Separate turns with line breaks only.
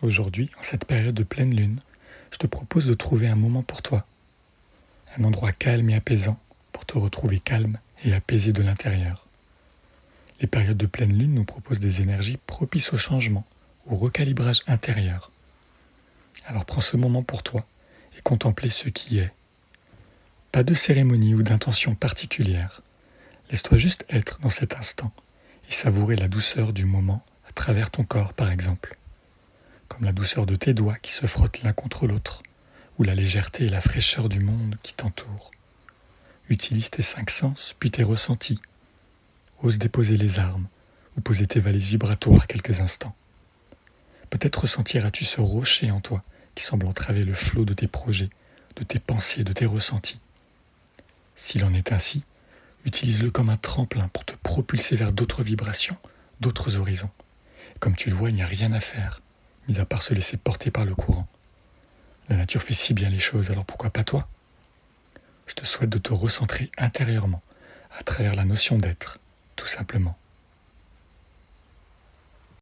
Aujourd'hui, en cette période de pleine lune, je te propose de trouver un moment pour toi, un endroit calme et apaisant pour te retrouver calme et apaisé de l'intérieur. Les périodes de pleine lune nous proposent des énergies propices au changement, au recalibrage intérieur. Alors prends ce moment pour toi et contempler ce qui est. Pas de cérémonie ou d'intention particulière. Laisse-toi juste être dans cet instant et savourer la douceur du moment à travers ton corps par exemple comme la douceur de tes doigts qui se frottent l'un contre l'autre, ou la légèreté et la fraîcheur du monde qui t'entoure. Utilise tes cinq sens, puis tes ressentis. Ose déposer les armes, ou poser tes valises vibratoires quelques instants. Peut-être ressentiras-tu ce rocher en toi qui semble entraver le flot de tes projets, de tes pensées, de tes ressentis. S'il en est ainsi, utilise-le comme un tremplin pour te propulser vers d'autres vibrations, d'autres horizons. Comme tu le vois, il n'y a rien à faire mis à part se laisser porter par le courant. La nature fait si bien les choses, alors pourquoi pas toi? Je te souhaite de te recentrer intérieurement, à travers la notion d'être, tout simplement.